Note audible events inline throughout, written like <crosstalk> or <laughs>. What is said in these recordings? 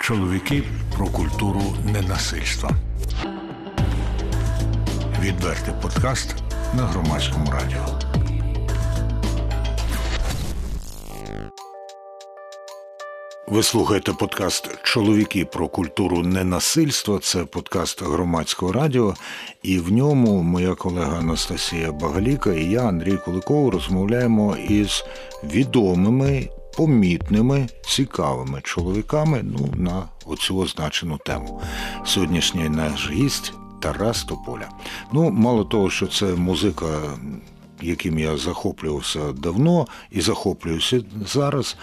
Чоловіки про культуру ненасильства. Відвертий подкаст на громадському радіо. Ви слухаєте подкаст Чоловіки про культуру ненасильства. Це подкаст громадського радіо, і в ньому моя колега Анастасія Багаліка і я, Андрій Куликов, розмовляємо із відомими, помітними, цікавими чоловіками ну, на оцю означену тему. Сьогоднішній наш гість Тарас Тополя. Ну, мало того, що це музика. Яким я захоплювався давно і захоплююся зараз,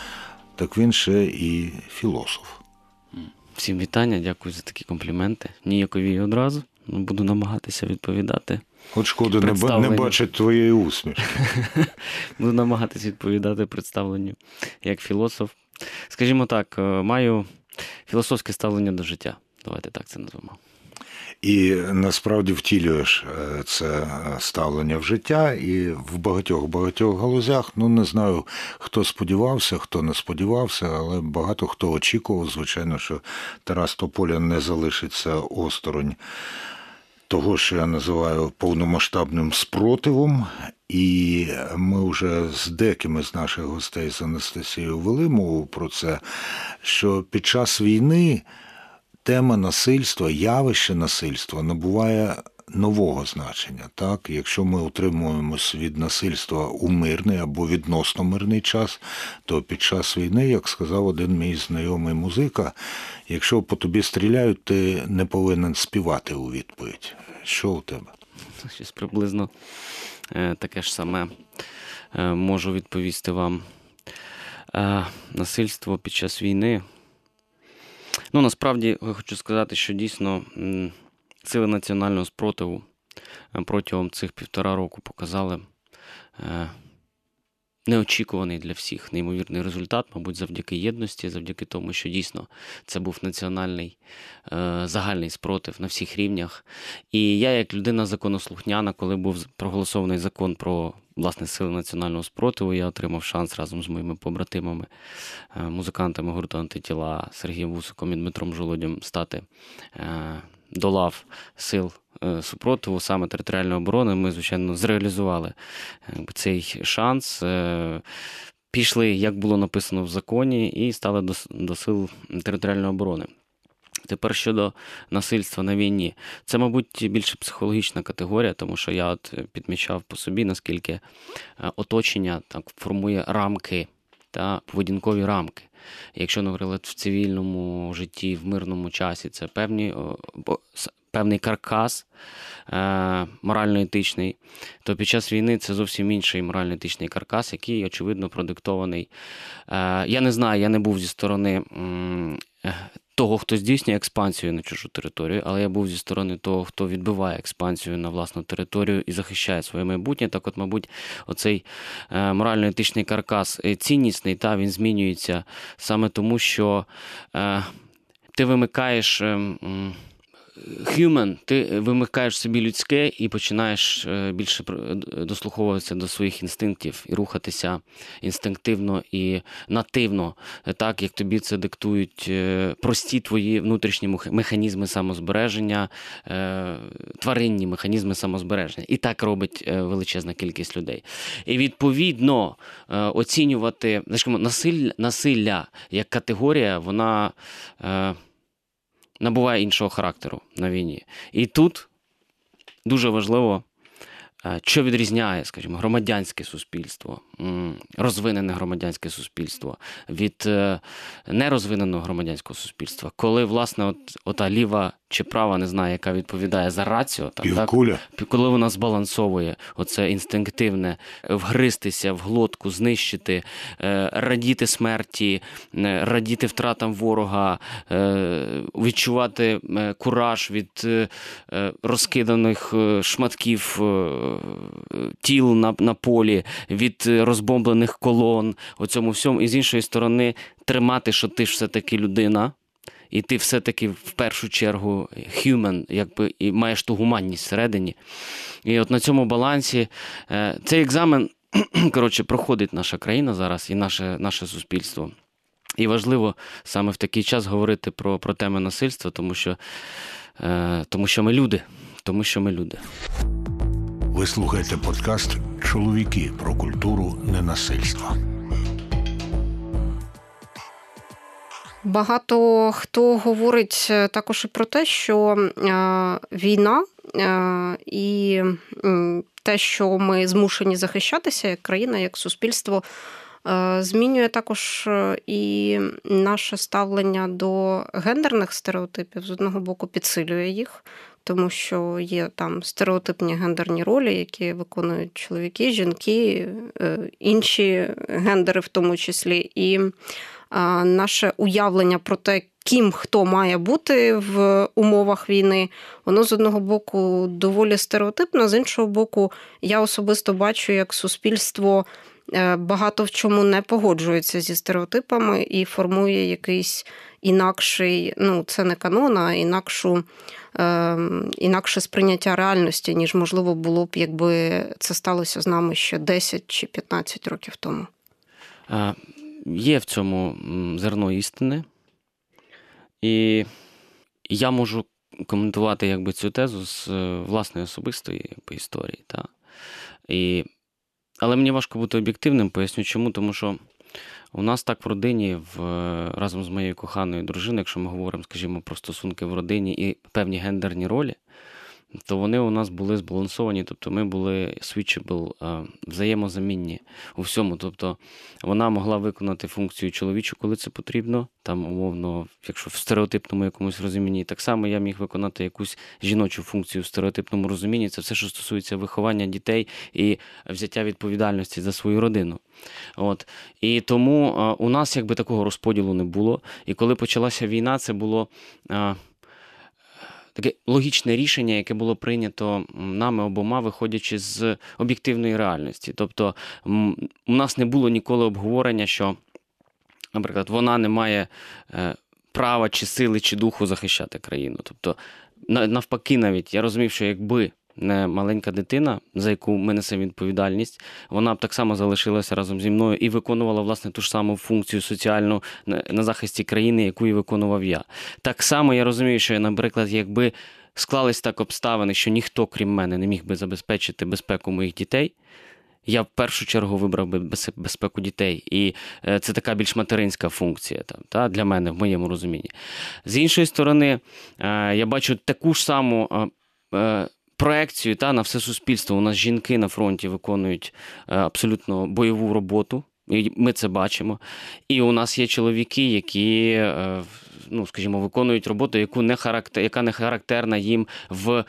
так він ще і філософ. Всім вітання, дякую за такі компліменти. Ніякові одразу. Ну, Буду намагатися відповідати. От шкода, не, не бачить твоєї усмішки. <laughs> Буду намагатися відповідати представленню як філософ. Скажімо так, е, маю філософське ставлення до життя. Давайте так це назвемо. І насправді втілюєш е, це ставлення в життя, і в багатьох багатьох галузях. Ну не знаю, хто сподівався, хто не сподівався, але багато хто очікував, звичайно, що Тарас Тополя не залишиться осторонь того, що я називаю повномасштабним спротивом. І ми вже з деякими з наших гостей з Анастасією вели мову про це, що під час війни тема насильства, явище насильства набуває нового значення. Так, Якщо ми утримуємось від насильства у мирний або відносно мирний час, то під час війни, як сказав один мій знайомий музика, якщо по тобі стріляють, ти не повинен співати у відповідь. Що у тебе? Щось приблизно е, таке ж саме е, можу відповісти вам. Е, насильство під час війни. Ну, насправді я хочу сказати, що дійсно сили національного спротиву е, протягом цих півтора року показали е, неочікуваний для всіх неймовірний результат, мабуть, завдяки єдності, завдяки тому, що дійсно це був національний е, загальний спротив на всіх рівнях. І я, як людина законослухняна, коли був проголосований закон про власне сили національного спротиву, я отримав шанс разом з моїми побратимами, музикантами гурту антитіла Сергієм Вусиком і Дмитром Жолодєм стати до лав сил е, супротиву, саме територіальної оборони. Ми, звичайно, зреалізували цей шанс. Е, Пішли, як було написано в законі, і стали до, до сил територіальної оборони. Тепер щодо насильства на війні, це, мабуть, більше психологічна категорія, тому що я от підмічав по собі, наскільки е, оточення так формує рамки та поведінкові рамки. Якщо наприклад, в цивільному житті, в мирному часі це певні, певний каркас е, морально-етичний, то під час війни це зовсім інший морально-етичний каркас, який, очевидно, продиктований. Е, я не знаю, я не був зі сторони. Е, того, хто здійснює експансію на чужу територію, але я був зі сторони того, хто відбиває експансію на власну територію і захищає своє майбутнє. Так, от, мабуть, оцей е, морально-етичний каркас е, ціннісний, та він змінюється саме тому, що ти вимикаєш. Human, ти вимикаєш собі людське і починаєш е, більше дослуховуватися до своїх інстинктів і рухатися інстинктивно і нативно, так як тобі це диктують е, прості твої внутрішні механізми самозбереження, е, тваринні механізми самозбереження. І так робить величезна кількість людей. І відповідно оцінювати насилля, насилля як категорія, вона. Набуває іншого характеру на війні. І тут дуже важливо, е, що відрізняє, скажімо, громадянське суспільство, розвинене громадянське суспільство від е, нерозвиненого громадянського суспільства, коли, власне, от, ота ліва чи права, не знаю, яка відповідає за раціо, там, так, Півкуля. коли вона збалансовує оце інстинктивне вгристися в глотку, знищити, е, радіти смерті, е, радіти втратам ворога, е, відчувати кураж від розкиданих шматків тіл на, на полі, від розбомблених колон, оцьому всьому, і з іншої сторони, тримати, що ти ж все-таки людина. І ти все-таки в першу чергу human, якби і маєш ту гуманність всередині. І от на цьому балансі е, цей екзамен <clears throat> коротше, проходить наша країна зараз і наше, наше суспільство. І важливо саме в такий час говорити про, про теми насильства, тому що, е, тому що ми люди. Тому що ми люди. Ви слухаєте подкаст Чоловіки про культуру ненасильства. Багато хто говорить е, також і про те, що е, війна е, і те, що ми змушені захищатися як країна, як суспільство, змінює також і наше ставлення до гендерних стереотипів. З одного боку, підсилює їх. Тому що є там стереотипні гендерні ролі, які виконують чоловіки, жінки, інші гендери, в тому числі, і наше уявлення про те, ким хто має бути в умовах війни, воно з одного боку доволі стереотипно, з іншого боку, я особисто бачу, як суспільство е, багато в чому не погоджується зі стереотипами і формує якийсь інакший, ну це не канон, а інакшу. е, Інакше сприйняття реальності, ніж можливо було б, якби це сталося з нами ще 10 чи 15 років тому. Е, Є в цьому зерно істини, і я можу коментувати якби, цю тезу з е, власної особистої якби, історії. Та? І... Але мені важко бути об'єктивним, поясню чому, тому що у нас так в родині, в, разом з моєю коханою дружиною, якщо ми говоримо, скажімо, про стосунки в родині і певні гендерні ролі, то вони у нас були збалансовані, тобто ми були switchable, е, взаємозамінні у всьому. Тобто вона могла виконати функцію чоловічу, коли це потрібно, там, умовно, якщо в стереотипному якомусь розумінні, так само я міг виконати якусь жіночу функцію в стереотипному розумінні. Це все, що стосується виховання дітей і взяття відповідальності за свою родину. От. І тому е, у нас якби такого розподілу не було. І коли почалася війна, це було. Таке логічне рішення, яке було прийнято нами обома, виходячи з об'єктивної реальності. Тобто, у нас не було ніколи обговорення, що, наприклад, вона не має е, права чи сили, чи духу захищати країну. Тобто, навпаки, навіть я розумів, що якби маленька дитина, за яку ми несемо відповідальність, вона б так само залишилася разом зі мною і виконувала власне ту ж саму функцію соціальну на, захисті країни, яку і виконував я. Так само я розумію, що, наприклад, якби склались так обставини, що ніхто, крім мене, не міг би забезпечити безпеку моїх дітей. Я в першу чергу вибрав би безпеку дітей, і е, це така більш материнська функція там, та, для мене в моєму розумінні. З іншої сторони, е, я бачу таку ж саму е, проекцію та, на все суспільство. У нас жінки на фронті виконують е, абсолютно бойову роботу. І ми це бачимо. І у нас є чоловіки, які, е, ну, скажімо, виконують роботу, яку не характер, яка не характерна їм в,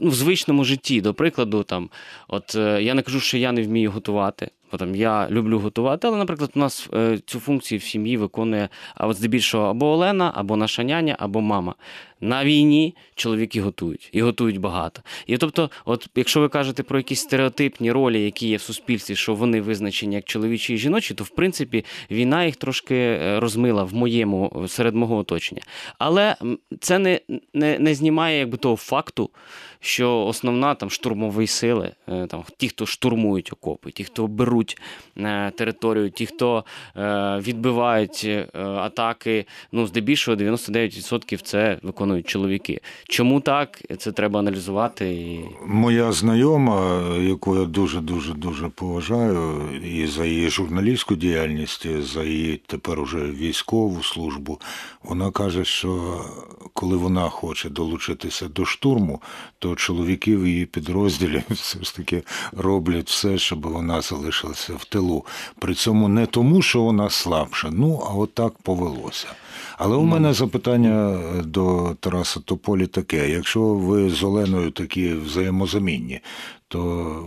ну, в звичному житті. До прикладу, там, от е, я не кажу, що я не вмію готувати. Бо там я люблю готувати, але, наприклад, у нас цю функцію в сім'ї виконує а от здебільшого або Олена, або наша няня, або мама. На війні чоловіки готують і готують багато. І тобто, от якщо ви кажете про якісь стереотипні ролі, які є в суспільстві, що вони визначені як чоловічі і жіночі, то в принципі війна їх трошки е, розмила в моєму серед мого оточення. Але це не, не, не знімає якби того факту, що основна там штурмові сили, е, там ті, хто штурмують окопи, ті, хто беруть е, територію, ті, хто е, відбивають е, атаки, ну здебільшого 99% це виконують чоловіки. Чому так? Це треба аналізувати. Моя знайома, яку я дуже дуже дуже поважаю, і за її журналістську діяльність, і за її тепер уже військову службу, вона каже, що коли вона хоче долучитися до штурму, то чоловіки в її підрозділі <laughs> все ж таки роблять все, щоб вона залишилася в тилу. При цьому не тому, що вона слабша, ну а от так повелося. Але у мене запитання до Тараса Тополі таке: якщо ви з Оленою такі взаємозамінні, то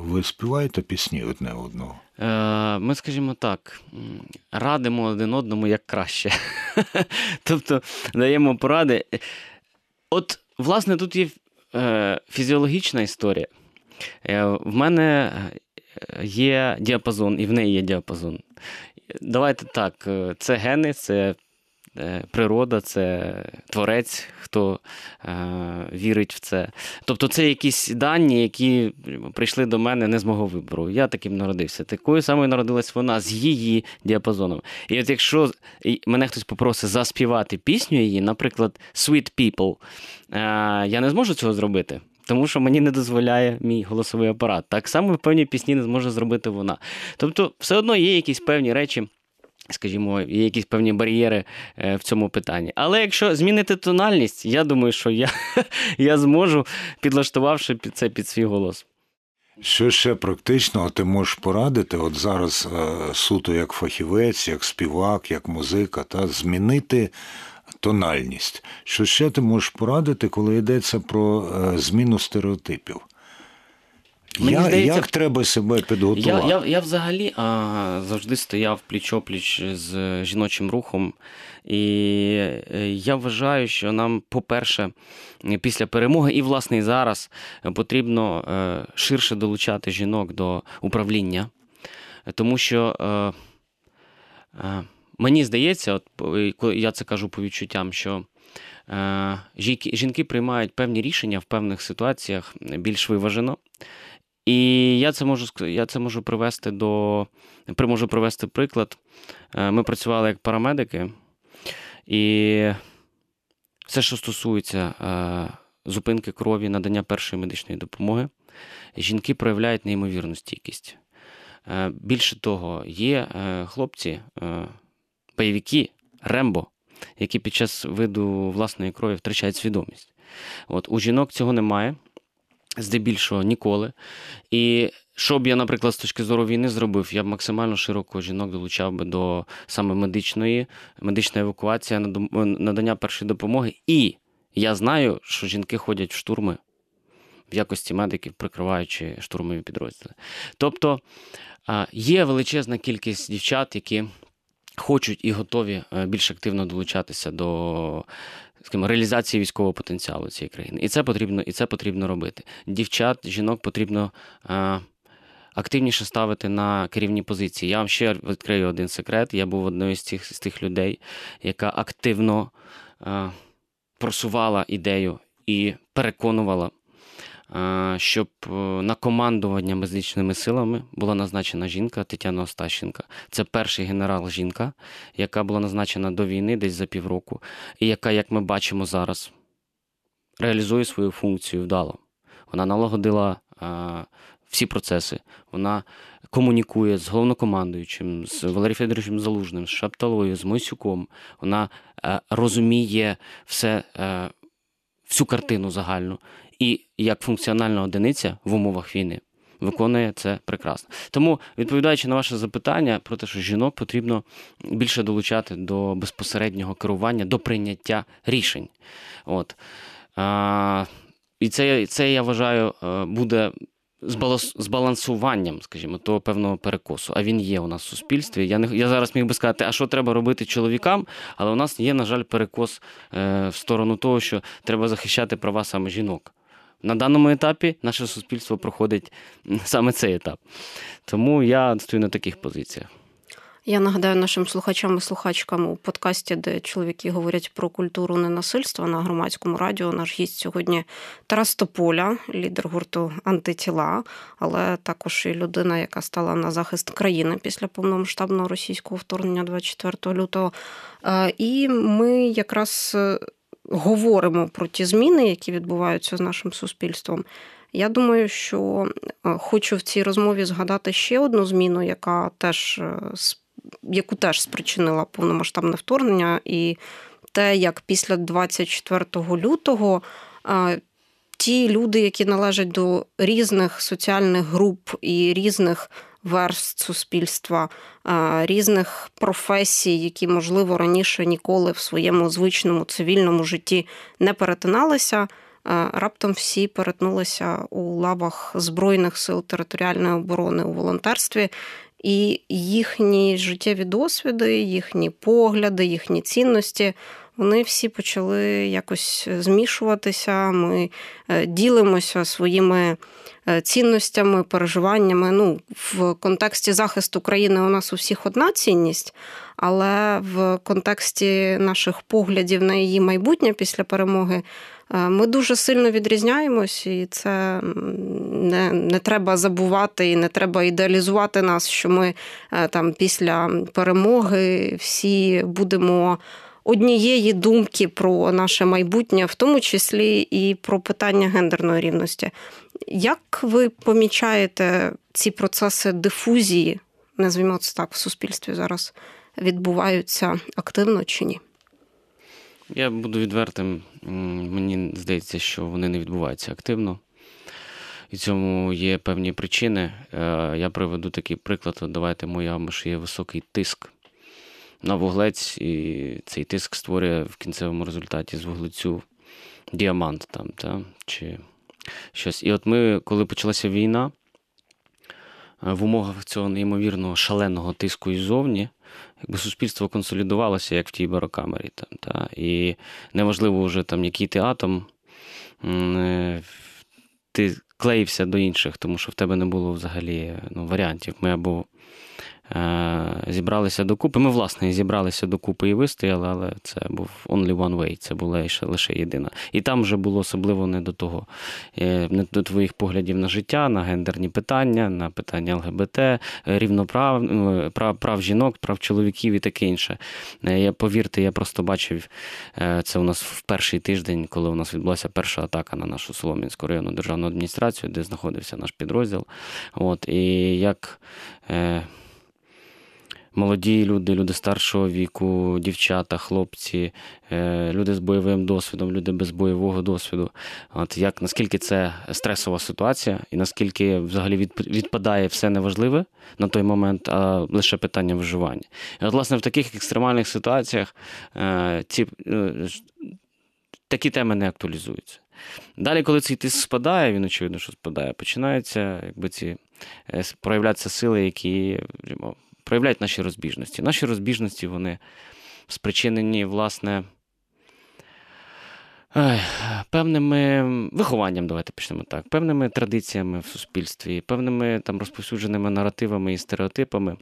ви співаєте пісні одне одного? Е, Ми, скажімо так, радимо один одному як краще. <laughs> тобто даємо поради. От, власне, тут є е, фізіологічна історія. Е, В мене е, є діапазон, і в неї є діапазон. Давайте так, е, це гени, це е, природа, це творець, хто е, вірить в це. Тобто, це якісь дані, які прийшли до мене не з мого вибору. Я таким народився. Такою самою народилась вона з її діапазоном. І от якщо мене хтось попросить заспівати пісню її, наприклад, Sweet People, е, я не зможу цього зробити. Тому що мені не дозволяє мій голосовий апарат. Так само певні пісні не зможе зробити вона. Тобто, все одно є якісь певні речі. Скажімо, є якісь певні бар'єри е, в цьому питанні. Але якщо змінити тональність, я думаю, що я <laughs> я зможу, підлаштувавши під це під свій голос. Що ще практично ти можеш порадити? От зараз е, суто як фахівець, як співак, як музика, та змінити тональність. Що ще ти можеш порадити, коли йдеться про е, зміну стереотипів? Мені я, здається, Як треба себе підготувати? Я я, я взагалі а, завжди стояв пліч-опліч з жіночим рухом, і е, я вважаю, що нам, по-перше, після перемоги, і власне і зараз потрібно е, ширше долучати жінок до управління, тому що. Е, Мені здається, от я це кажу по відчуттям, що е, жінки приймають певні рішення в певних ситуаціях більш виважено. І я це можу я це можу привести до можу привести приклад. Е, ми працювали як парамедики, і все, що стосується е, зупинки крові, надання першої медичної допомоги, жінки проявляють неймовірну стійкість. Е, більше того, є хлопці бойовики Рембо, які під час виду власної крові втрачають свідомість. От У жінок цього немає, здебільшого ніколи. І що б я, наприклад, з точки зору війни зробив, я б максимально широко жінок долучав би до саме медичної, медичної евакуації, надання першої допомоги. І я знаю, що жінки ходять в штурми в якості медиків, прикриваючи штурмові підрозділи. Тобто є величезна кількість дівчат, які хочуть і готові е, більш активно долучатися до скажімо, реалізації військового потенціалу цієї країни. І це потрібно і це потрібно робити. Дівчат, жінок потрібно. Е, Активніше ставити на керівні позиції. Я вам ще відкрию один секрет. Я був одною з тих з тих людей, яка активно е, просувала ідею і переконувала щоб е, на командування медичними силами була назначена жінка Тетяна Остащенка. Це перший генерал жінка, яка була назначена до війни десь за півроку, і яка, як ми бачимо зараз, реалізує свою функцію вдало. Вона налагодила всі процеси. Вона комунікує з головнокомандуючим, з Валерієм Федоровичем Залужним, з Шапталою, з Мойсюком. Вона е, розуміє все, е, всю картину загальну і як функціональна одиниця в умовах війни виконує це прекрасно. Тому, відповідаючи на ваше запитання про те, що жінок потрібно більше долучати до безпосереднього керування, до прийняття рішень. От. А, І це, це я вважаю, е, буде. Збалансуванням, скажімо, того певного перекосу. А він є у нас в суспільстві. Я не я зараз міг би сказати, а що треба робити чоловікам, але у нас є, на жаль, перекос е, в сторону того, що треба захищати права саме жінок. На даному етапі наше суспільство проходить <laughs> саме цей етап. Тому я стою на таких позиціях. Я нагадаю нашим слухачам і слухачкам у подкасті, де чоловіки говорять про культуру ненасильства на громадському радіо. Наш гість сьогодні Тарас Тополя, лідер гурту Антитіла, але також і людина, яка стала на захист країни після повномасштабного російського вторгнення 24 лютого. Е, і ми якраз говоримо про ті зміни, які відбуваються з нашим суспільством. Я думаю, що е, хочу в цій розмові згадати ще одну зміну, яка теж е, яку теж спричинила повномасштабне вторгнення, і те, як після 24 лютого е, ті люди, які належать до різних соціальних груп і різних верст суспільства, різних професій, які, можливо, раніше ніколи в своєму звичному цивільному житті не перетиналися. Раптом всі перетнулися у лавах Збройних сил територіальної оборони у волонтерстві, і їхні життєві досвіди, їхні погляди, їхні цінності. Вони всі почали якось змішуватися. Ми е, ділимося своїми цінностями, переживаннями. Ну, в контексті захисту країни у нас у всіх одна цінність, але в контексті наших поглядів на її майбутнє після перемоги. е, Ми дуже сильно відрізняємось, і це не, не треба забувати і не треба ідеалізувати нас, що ми е, там після перемоги всі будемо однієї думки про наше майбутнє, в тому числі і про питання гендерної рівності. Як ви помічаєте ці процеси дифузії, назвімо це так, в суспільстві зараз відбуваються активно чи ні? Я буду відвертим. Мені здається, що вони не відбуваються активно. І цьому є певні причини. Е, Я приведу такий приклад. Давайте моя що є високий тиск на вуглець, і цей тиск створює в кінцевому результаті з вуглецю діамант там, та, чи щось. І от ми, коли почалася війна, е, в умовах цього неймовірного шаленого тиску іззовні, якби суспільство консолідувалося, як в тій барокамері. Там, та, і неважливо вже там, який ти атом, е, ти клеївся до інших, тому що в тебе не було взагалі ну, варіантів. Ми або зібралися докупи. Ми, власне, зібралися докупи і вистояли, але це був only one way, це була лише, єдина. І там вже було особливо не до того, е, не до твоїх поглядів на життя, на гендерні питання, на питання ЛГБТ, е, рівноправ, ну, прав, прав жінок, прав чоловіків і таке інше. Е, Я повірте, я просто бачив е, це у нас в перший тиждень, коли у нас відбулася перша атака на нашу Солом'янську районну державну адміністрацію, де знаходився наш підрозділ. От, і як е, молоді люди, люди старшого віку, дівчата, хлопці, е, люди з бойовим досвідом, люди без бойового досвіду. От як наскільки це стресова ситуація, і наскільки взагалі відпадає все неважливе на той момент, а лише питання виживання. І от, власне, в таких екстремальних ситуаціях е, ці, е, такі теми не актуалізуються. Далі, коли цей тиск спадає, він очевидно, що спадає, починаються якби ці проявлятися сили, які проявляють наші розбіжності. Наші розбіжності вони спричинені, власне, певними вихованням, давайте почнемо так, певними традиціями в суспільстві, певними там розповсюдженими наративами і стереотипами.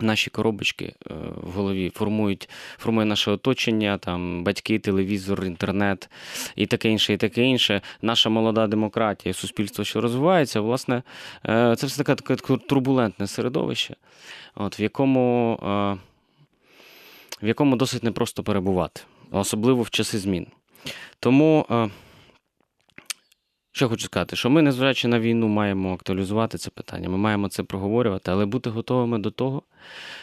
Наші коробочки е, в голові формують, формує наше оточення, там батьки, телевізор, інтернет і таке інше, і таке інше. Наша молода демократія, суспільство, що розвивається, власне, е, це все таке, таке турбулентне середовище, от, в якому, е, в якому досить непросто перебувати, особливо в часи змін. Тому, що хочу сказати, що ми, незважаючи на війну, маємо актуалізувати це питання, ми маємо це проговорювати, але бути готовими до того,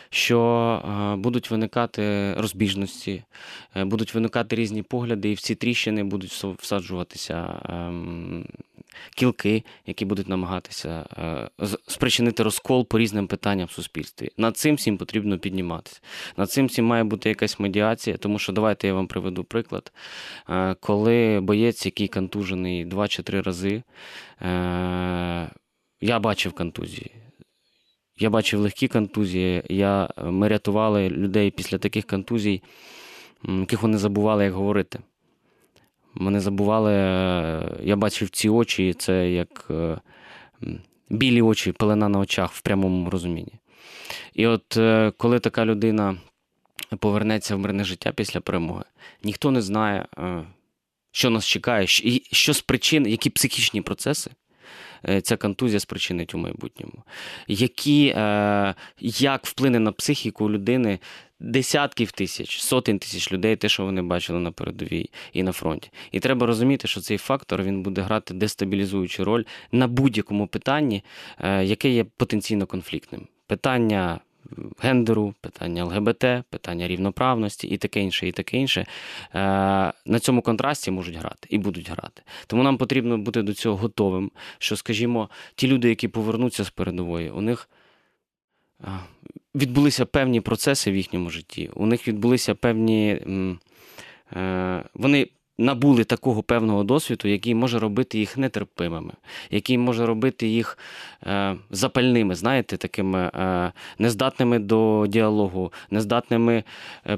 що е, будуть виникати розбіжності, е, будуть виникати різні погляди, і в ці тріщини будуть всаджуватися ем, кілки, які будуть намагатися е, спричинити розкол по різним питанням в суспільстві. Над цим всім потрібно підніматися. Над цим всім має бути якась медіація, тому що давайте я вам приведу приклад. Е, Коли боєць, який контужений два чи три рази, е, я бачив контузії. Я бачив легкі контузії. Я, ми рятували людей після таких контузій, яких вони забували, як говорити. Вони забували, е, я бачив ці очі, це як е, білі очі, пелена на очах в прямому розумінні. І от е, коли така людина повернеться в мирне життя після перемоги, ніхто не знає, що нас чекає, і що з причин, які психічні процеси ця контузія спричинить у майбутньому. Які, як вплине на психіку людини десятків тисяч, сотень тисяч людей, те, що вони бачили на передовій і на фронті. І треба розуміти, що цей фактор він буде грати дестабілізуючу роль на будь-якому питанні, е, яке є потенційно конфліктним. Питання гендеру, питання ЛГБТ, питання рівноправності і таке інше, і таке інше. Е, На цьому контрасті можуть грати і будуть грати. Тому нам потрібно бути до цього готовим, що, скажімо, ті люди, які повернуться з передової, у них е, відбулися певні процеси в їхньому житті. У них відбулися певні. е, Вони набули такого певного досвіду, який може робити їх нетерпимими, який може робити їх е, запальними, знаєте, такими е, нездатними до діалогу, нездатними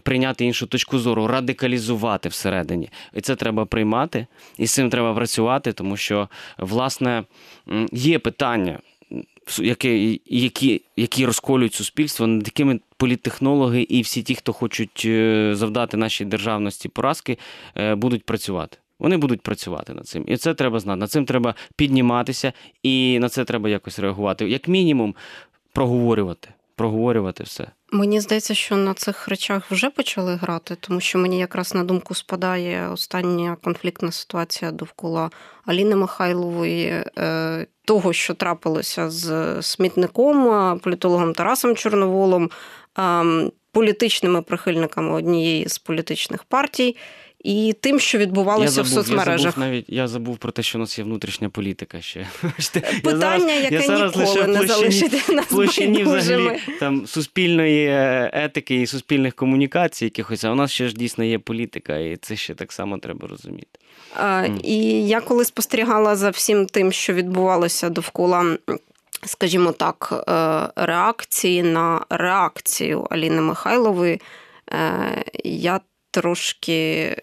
прийняти іншу точку зору, радикалізувати всередині. І це треба приймати, і з цим треба працювати, тому що, власне, є питання. Які, які, які розколюють суспільство, над якими політтехнологи і всі ті, хто хочуть е, завдати нашій державності поразки, е, будуть працювати. Вони будуть працювати над цим. І це треба знати. Над цим треба підніматися, і на це треба якось реагувати. Як мінімум, проговорювати. Проговорювати все. Мені здається, що на цих речах вже почали грати, тому що мені якраз на думку спадає остання конфліктна ситуація довкола Аліни Михайлової, е, того, що трапилося з смітником, політологом Тарасом Чорноволом, політичними прихильниками однієї з політичних партій. І тим, що відбувалося в я соцмережах. забув навіть я забув про те, що у нас є внутрішня політика ще. <laughs> Бачите, я Питання, зараз- яке я зараз ніколи лише не залишить нас площині взагалі там суспільної е, етики і суспільних комунікацій якихось, а у нас ще ж дійсно є політика, і це ще так само треба розуміти. А, Мгм. І я коли спостерігала за всім тим, що відбувалося довкола, скажімо так, е, реакції на реакцію Аліни Михайлової, е, я трошки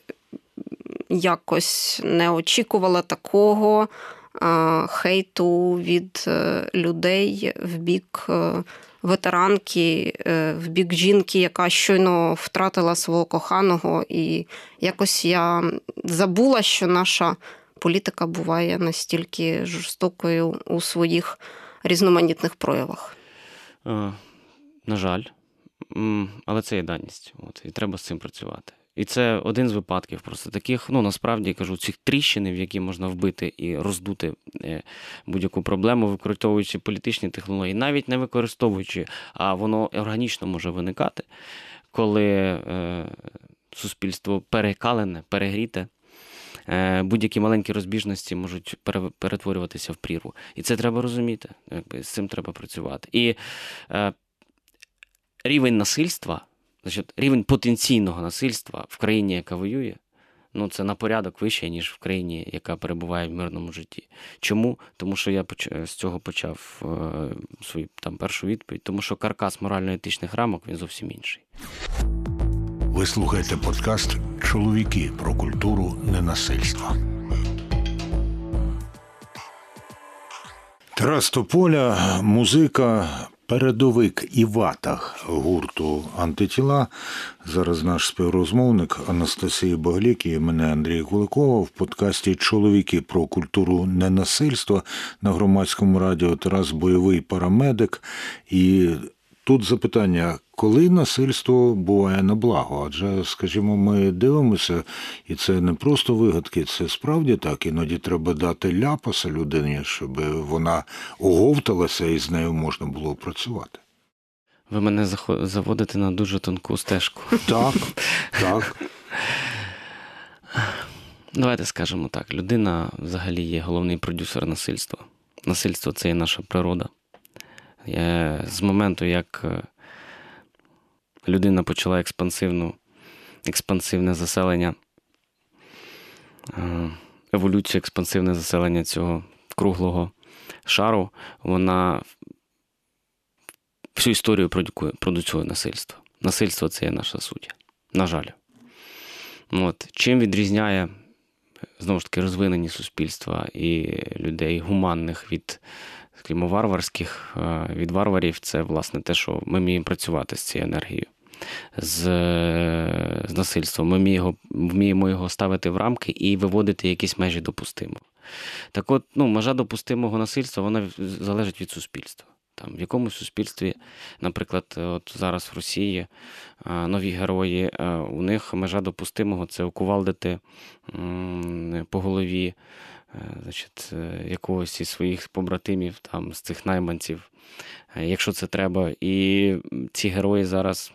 якось не очікувала такого е, хейту від е, людей в бік. е, Ветеранки в бік жінки, яка щойно втратила свого коханого, і якось я забула, що наша політика буває настільки жорстокою у своїх різноманітних проявах. На жаль, але це є даність. От, і треба з цим працювати. І це один з випадків просто таких, ну насправді я кажу, цих тріщин, в які можна вбити і роздути е, будь-яку проблему, використовуючи політичні технології, навіть не використовуючи, а воно органічно може виникати, коли е, суспільство перекалене, перегріте. Е, Будь-які маленькі розбіжності можуть перетворюватися в прірву. І це треба розуміти. Якби з цим треба працювати. І е, рівень насильства, значить, рівень потенційного насильства в країні, яка воює, ну це на порядок вище, ніж в країні, яка перебуває в мирному житті. Чому? Тому що я з цього почав е, свою там першу відповідь, тому що каркас морально-етичних рамок він зовсім інший. Ви слухаєте подкаст Чоловіки про культуру ненасильства. Тарас Тополя, музика, передовик і ватах гурту Антитіла. Зараз наш співрозмовник Анастасія Боглік і мене Андрій Куликова в подкасті Чоловіки про культуру ненасильства на громадському радіо Тарас Бойовий парамедик. І Тут запитання, коли насильство буває на благо? Адже, скажімо, ми дивимося, і це не просто вигадки, це справді так. Іноді треба дати ляпаса людині, щоб вона оговталася і з нею можна було працювати. Ви мене заводите на дуже тонку стежку. Так, так. <laughs> Давайте скажемо так: людина взагалі є головний продюсер насильства. Насильство це є наша природа. З моменту, як е, людина почала експансивну, експансивне заселення, е, еволюцію, експансивне заселення цього круглого шару, вона всю історію продукує, продуцює насильство. Насильство це є наша суть. На жаль. От. Чим відрізняє знову ж таки розвинені суспільства і людей гуманних від, скажімо, варварських, е, від варварів, це власне те, що ми вміємо працювати з цією енергією, з, е, з насильством. Ми вміємо, вміємо його ставити в рамки і виводити якісь межі допустимого. Так от, ну, межа допустимого насильства вона залежить від суспільства. Там, в якому суспільстві, наприклад, от зараз в Росії нові герої, у них межа допустимого це укувалдити по голові е, значить, е, якогось із своїх побратимів, там, з цих найманців, е, якщо це треба. І ці герої зараз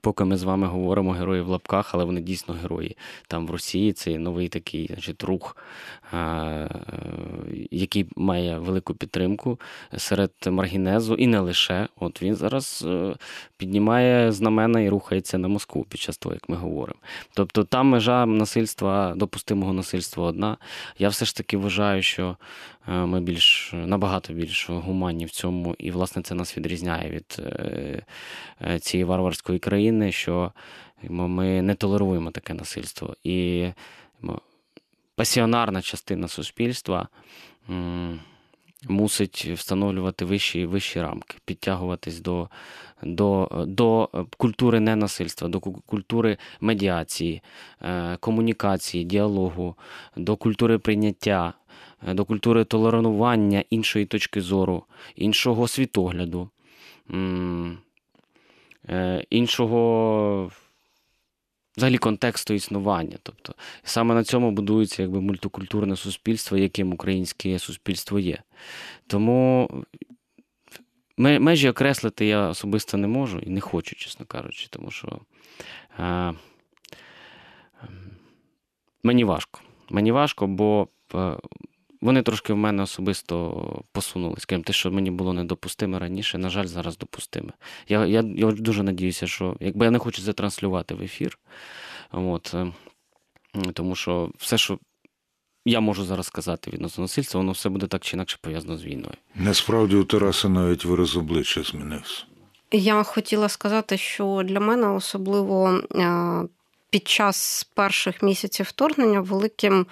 Поки ми з вами говоримо герої в лапках, але вони дійсно герої. Там в Росії цей новий такий значить, рух, який має велику підтримку серед маргінезу, і не лише. От він зараз е, піднімає знамена і рухається на Москву під час того, як ми говоримо. Тобто там межа насильства, допустимого насильства одна. Я все ж таки вважаю, що е, ми більш набагато більш гуманні в цьому, і власне це нас відрізняє від е, цієї варварської країни, що ми не толеруємо таке насильство. І пасіонарна частина суспільства мусить встановлювати вищі вищі рамки, підтягуватись до, до, до культури ненасильства, до культури медіації, е, комунікації, діалогу, до культури прийняття, е, до культури толерування іншої точки зору, іншого світогляду, е, іншого взагалі контексту існування. Тобто саме на цьому будується якби мультикультурне суспільство, яким українське суспільство є. Тому межі окреслити я особисто не можу і не хочу, чесно кажучи, тому що е, ем, мені важко. Мені важко, бо е, вони трошки в мене особисто посунули. Скажімо, те, що мені було недопустиме раніше, на жаль, зараз допустиме. Я, я, я дуже надіюся, що якби я не хочу це транслювати в ефір, от, е, тому що все, що я можу зараз сказати відносно насильства, воно все буде так чи інакше пов'язано з війною. Насправді у Тараса навіть вираз обличчя змінився. Я хотіла сказати, що для мене особливо е, під час перших місяців вторгнення великим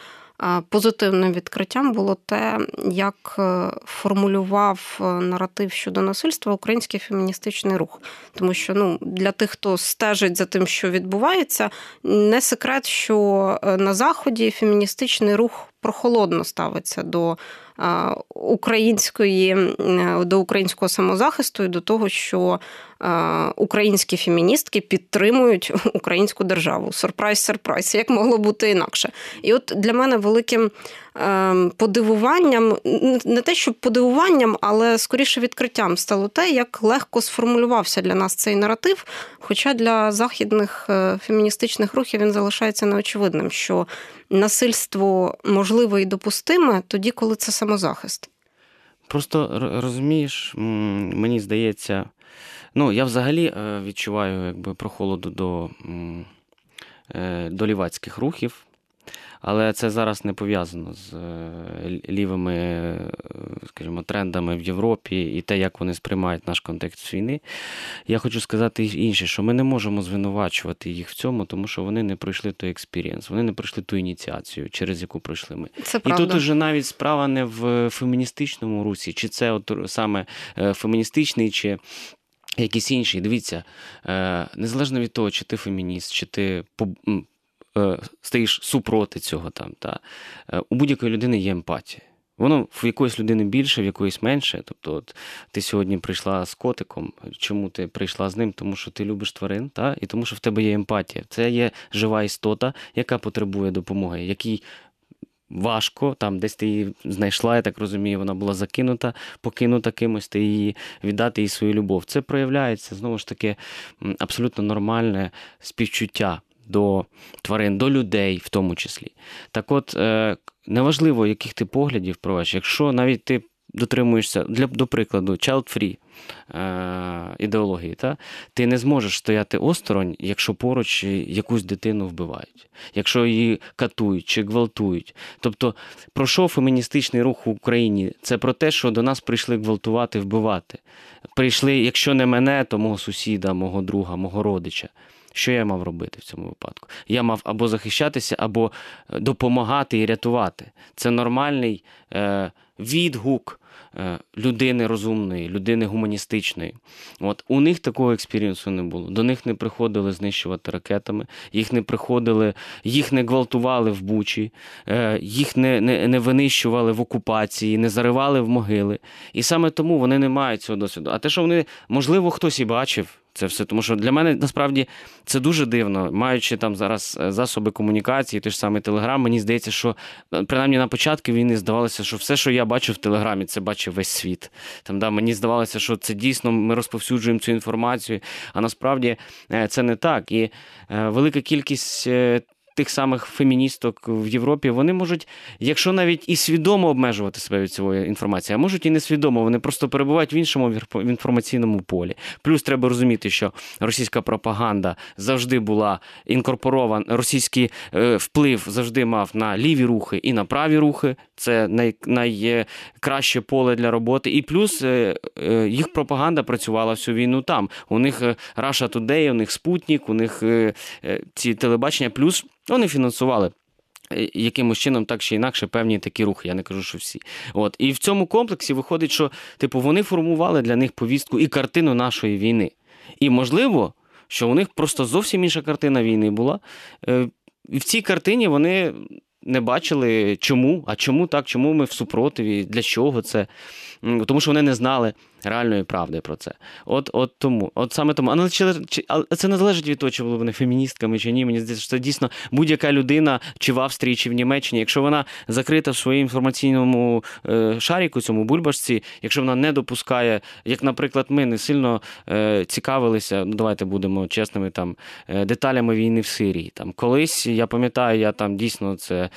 позитивним відкриттям було те, як е, формулював е, наратив щодо насильства український феміністичний рух. Тому що ну, для тих, хто стежить за тим, що відбувається, не секрет, що е, на заході феміністичний рух прохолодно ставиться до української до українського самозахисту і до того, що українські феміністки підтримують <laughs> українську державу. Сюрприз, сюрприз, як могло бути інакше. І от для мене великим е, подивуванням, не те, що подивуванням, але скоріше відкриттям стало те, як легко сформулювався для нас цей наратив. Хоча для західних е, феміністичних рухів він залишається неочевидним, що насильство можливе і допустиме тоді, коли це самозахист. Просто розумієш, мені здається, ну я взагалі е, відчуваю якби прохолоду до, е, до лівацьких рухів, але це зараз не пов'язано з е, лівими, скажімо, трендами в Європі і те, як вони сприймають наш контекст війни. Я хочу сказати інше, що ми не можемо звинувачувати їх в цьому, тому що вони не пройшли той experience, вони не пройшли ту ініціацію, через яку пройшли ми. Це І тут уже навіть справа не в феміністичному русі, чи це от саме феміністичний, чи якийсь інший. Дивіться, е, незалежно від того, чи ти фемініст, чи ти е, стоїш супроти цього там, та, е, у будь-якої людини є емпатія. Воно в якоїсь людини більше, в якоїсь менше. Тобто, от ти сьогодні прийшла з котиком. Чому ти прийшла з ним? Тому що ти любиш тварин, та? і тому що в тебе є емпатія. Це є жива істота, яка потребує допомоги, якій важко, там десь ти її знайшла, я так розумію, вона була закинута, покинута кимось, ти її віддати їй свою любов. Це проявляється знову ж таки абсолютно нормальне співчуття до тварин, до людей в тому числі. Так от, е, неважливо, яких ти поглядів провеш, якщо навіть ти дотримуєшся, для, до прикладу, child-free ідеології, та? ти не зможеш стояти осторонь, якщо поруч якусь дитину вбивають, якщо її катують чи гвалтують. Тобто, про що феміністичний рух в Україні? Це про те, що до нас прийшли гвалтувати, вбивати. Прийшли, якщо не мене, то мого сусіда, мого друга, мого родича. Що я мав робити в цьому випадку? Я мав або захищатися, або е, допомагати і рятувати. Це нормальний е, відгук е, людини розумної, людини гуманістичної. От у них такого експірієнсу не було. До них не приходили знищувати ракетами, їх не приходили, їх не гвалтували в бучі, е, їх не, не, не винищували в окупації, не заривали в могили. І саме тому вони не мають цього досвіду. А те, що вони, можливо, хтось і бачив. Це все, тому що для мене насправді це дуже дивно, маючи там зараз е, засоби комунікації, той ж самий Телеграм, мені здається, що е, принаймні на початку війни здавалося, що все, що я бачу в Телеграмі, це бачив весь світ. Там, да, Мені здавалося, що це дійсно ми розповсюджуємо цю інформацію, а насправді е, це не так. І велика кількість тих самих феміністок в Європі, вони можуть, якщо навіть і свідомо обмежувати себе від цієї інформації, а можуть і несвідомо, вони просто перебувають в іншому інформаційному полі. Плюс треба розуміти, що російська пропаганда завжди була інкорпорована, російський е, вплив завжди мав на ліві рухи і на праві рухи. Це най, найкраще поле для роботи. І плюс е, е, їх пропаганда працювала всю війну там. У них Russia Today, у них Спутник, у них ці телебачення, плюс вони фінансували. е, Якимось чином, так чи інакше, певні такі рухи, я не кажу, що всі. От. І в цьому комплексі виходить, що типу, вони формували для них повістку і картину нашої війни. І можливо, що у них просто зовсім інша картина війни була. Е, І в цій картині вони не бачили, чому, а чому так, чому ми в супротиві, для чого це. Тому що вони не знали реальної правди про це. От, от тому, от саме тому. Але це не залежить від того, чи були вони феміністками чи ні. Мені здається, що це дійсно будь-яка людина, чи в Австрії, чи в Німеччині, якщо вона закрита в своєму інформаційному е, шаріку, цьому бульбашці, якщо вона не допускає, як, наприклад, ми не сильно е, цікавилися, ну давайте будемо чесними, там е, деталями війни в Сирії. Там колись я пам'ятаю, я там дійсно це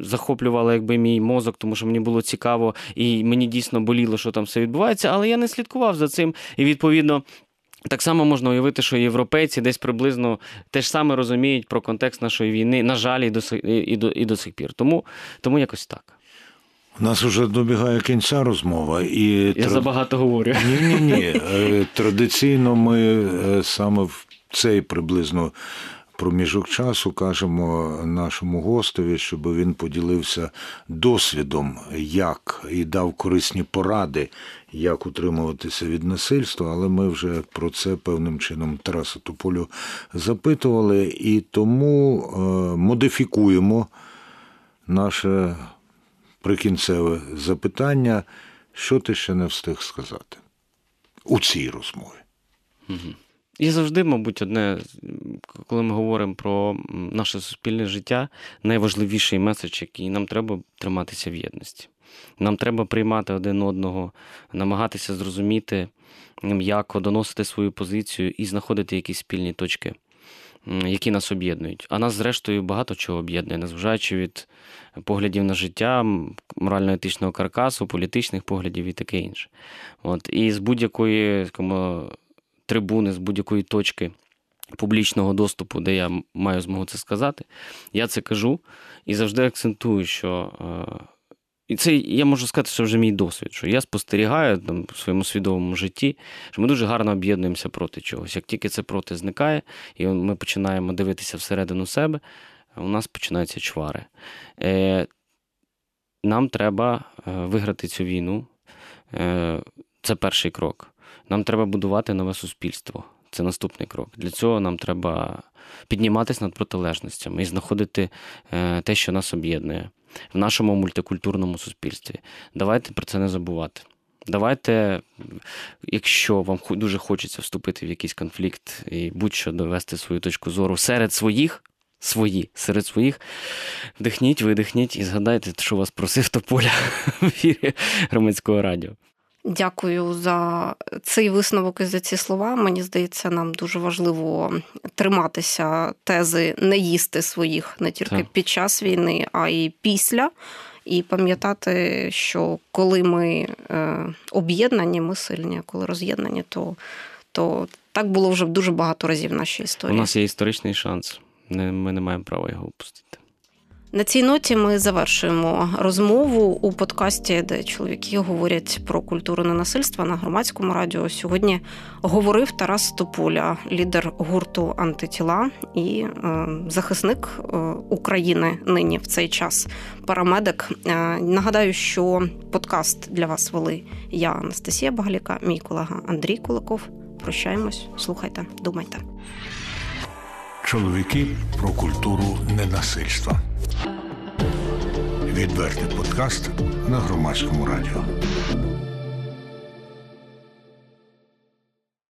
захоплювало якби мій мозок, тому що мені було цікаво, і мені дійсно боліло, що там все відбувається, але я не слідкував за цим. І відповідно. Так само можна уявити, що європейці десь приблизно те ж саме розуміють про контекст нашої війни, на жаль, і до, си- і до, і до сих пір. Тому, тому якось так. У нас вже добігає кінця розмова, і Я тра- забагато говорю. Ні, ні, ні. <laughs> Традиційно ми е, саме в цей приблизно проміжок часу кажемо нашому гостеві, щоб він поділився досвідом, як і дав корисні поради, як утримуватися від насильства. Але ми вже про це певним чином Тараса Тополю запитували, і тому е, модифікуємо наше прикінцеве запитання, що ти ще не встиг сказати у цій розмові. І завжди, мабуть, одне, коли ми говоримо про наше суспільне життя, найважливіший меседж, який нам треба триматися в єдності. Нам треба приймати один одного, намагатися зрозуміти, м'яко доносити свою позицію і знаходити якісь спільні точки, які нас об'єднують. А нас, зрештою, багато чого об'єднує, незважаючи від поглядів на життя, морально-етичного каркасу, політичних поглядів і таке інше. От. І з будь-якої скажімо, трибуни, з будь-якої точки публічного доступу, де я маю змогу це сказати, я це кажу і завжди акцентую, що. е, І це я можу сказати, що вже мій досвід, що я спостерігаю там, в своєму свідомому житті, що ми дуже гарно об'єднуємося проти чогось. Як тільки це проти зникає, і ми починаємо дивитися всередину себе, у нас починаються чвари. Е, Нам треба е, виграти цю війну. Це перший крок. Нам треба будувати нове суспільство. Це наступний крок. Для цього нам треба підніматися над протилежностями і знаходити е, те, що нас об'єднує в нашому мультикультурному суспільстві. Давайте про це не забувати. Давайте, якщо вам дуже хочеться вступити в якийсь конфлікт і будь-що довести свою точку зору серед своїх, свої, серед своїх, вдихніть, видихніть і згадайте, що вас просив Тополя <laughs> в ефірі громадського радіо. Дякую за цей висновок і за ці слова. Мені здається, нам дуже важливо триматися тези не їсти своїх не тільки Так. під час війни, а й після. І пам'ятати, що коли ми е, об'єднані, ми сильні, а коли роз'єднані, то, то так було вже дуже багато разів в нашій У нас є історичний шанс. Ми не маємо права його упустити. На цій ноті ми завершуємо розмову у подкасті, де чоловіки говорять про культуру ненасильства на громадському радіо. Сьогодні говорив Тарас Тополя, лідер гурту антитіла і е, захисник е, України нині в цей час. Парамедик. Е, нагадаю, що подкаст для вас вели я, Анастасія Багаліка, мій колега Андрій Куликов. Прощаємось, слухайте, думайте. Чоловіки про культуру ненасильства. Відвертий подкаст на громадському радіо.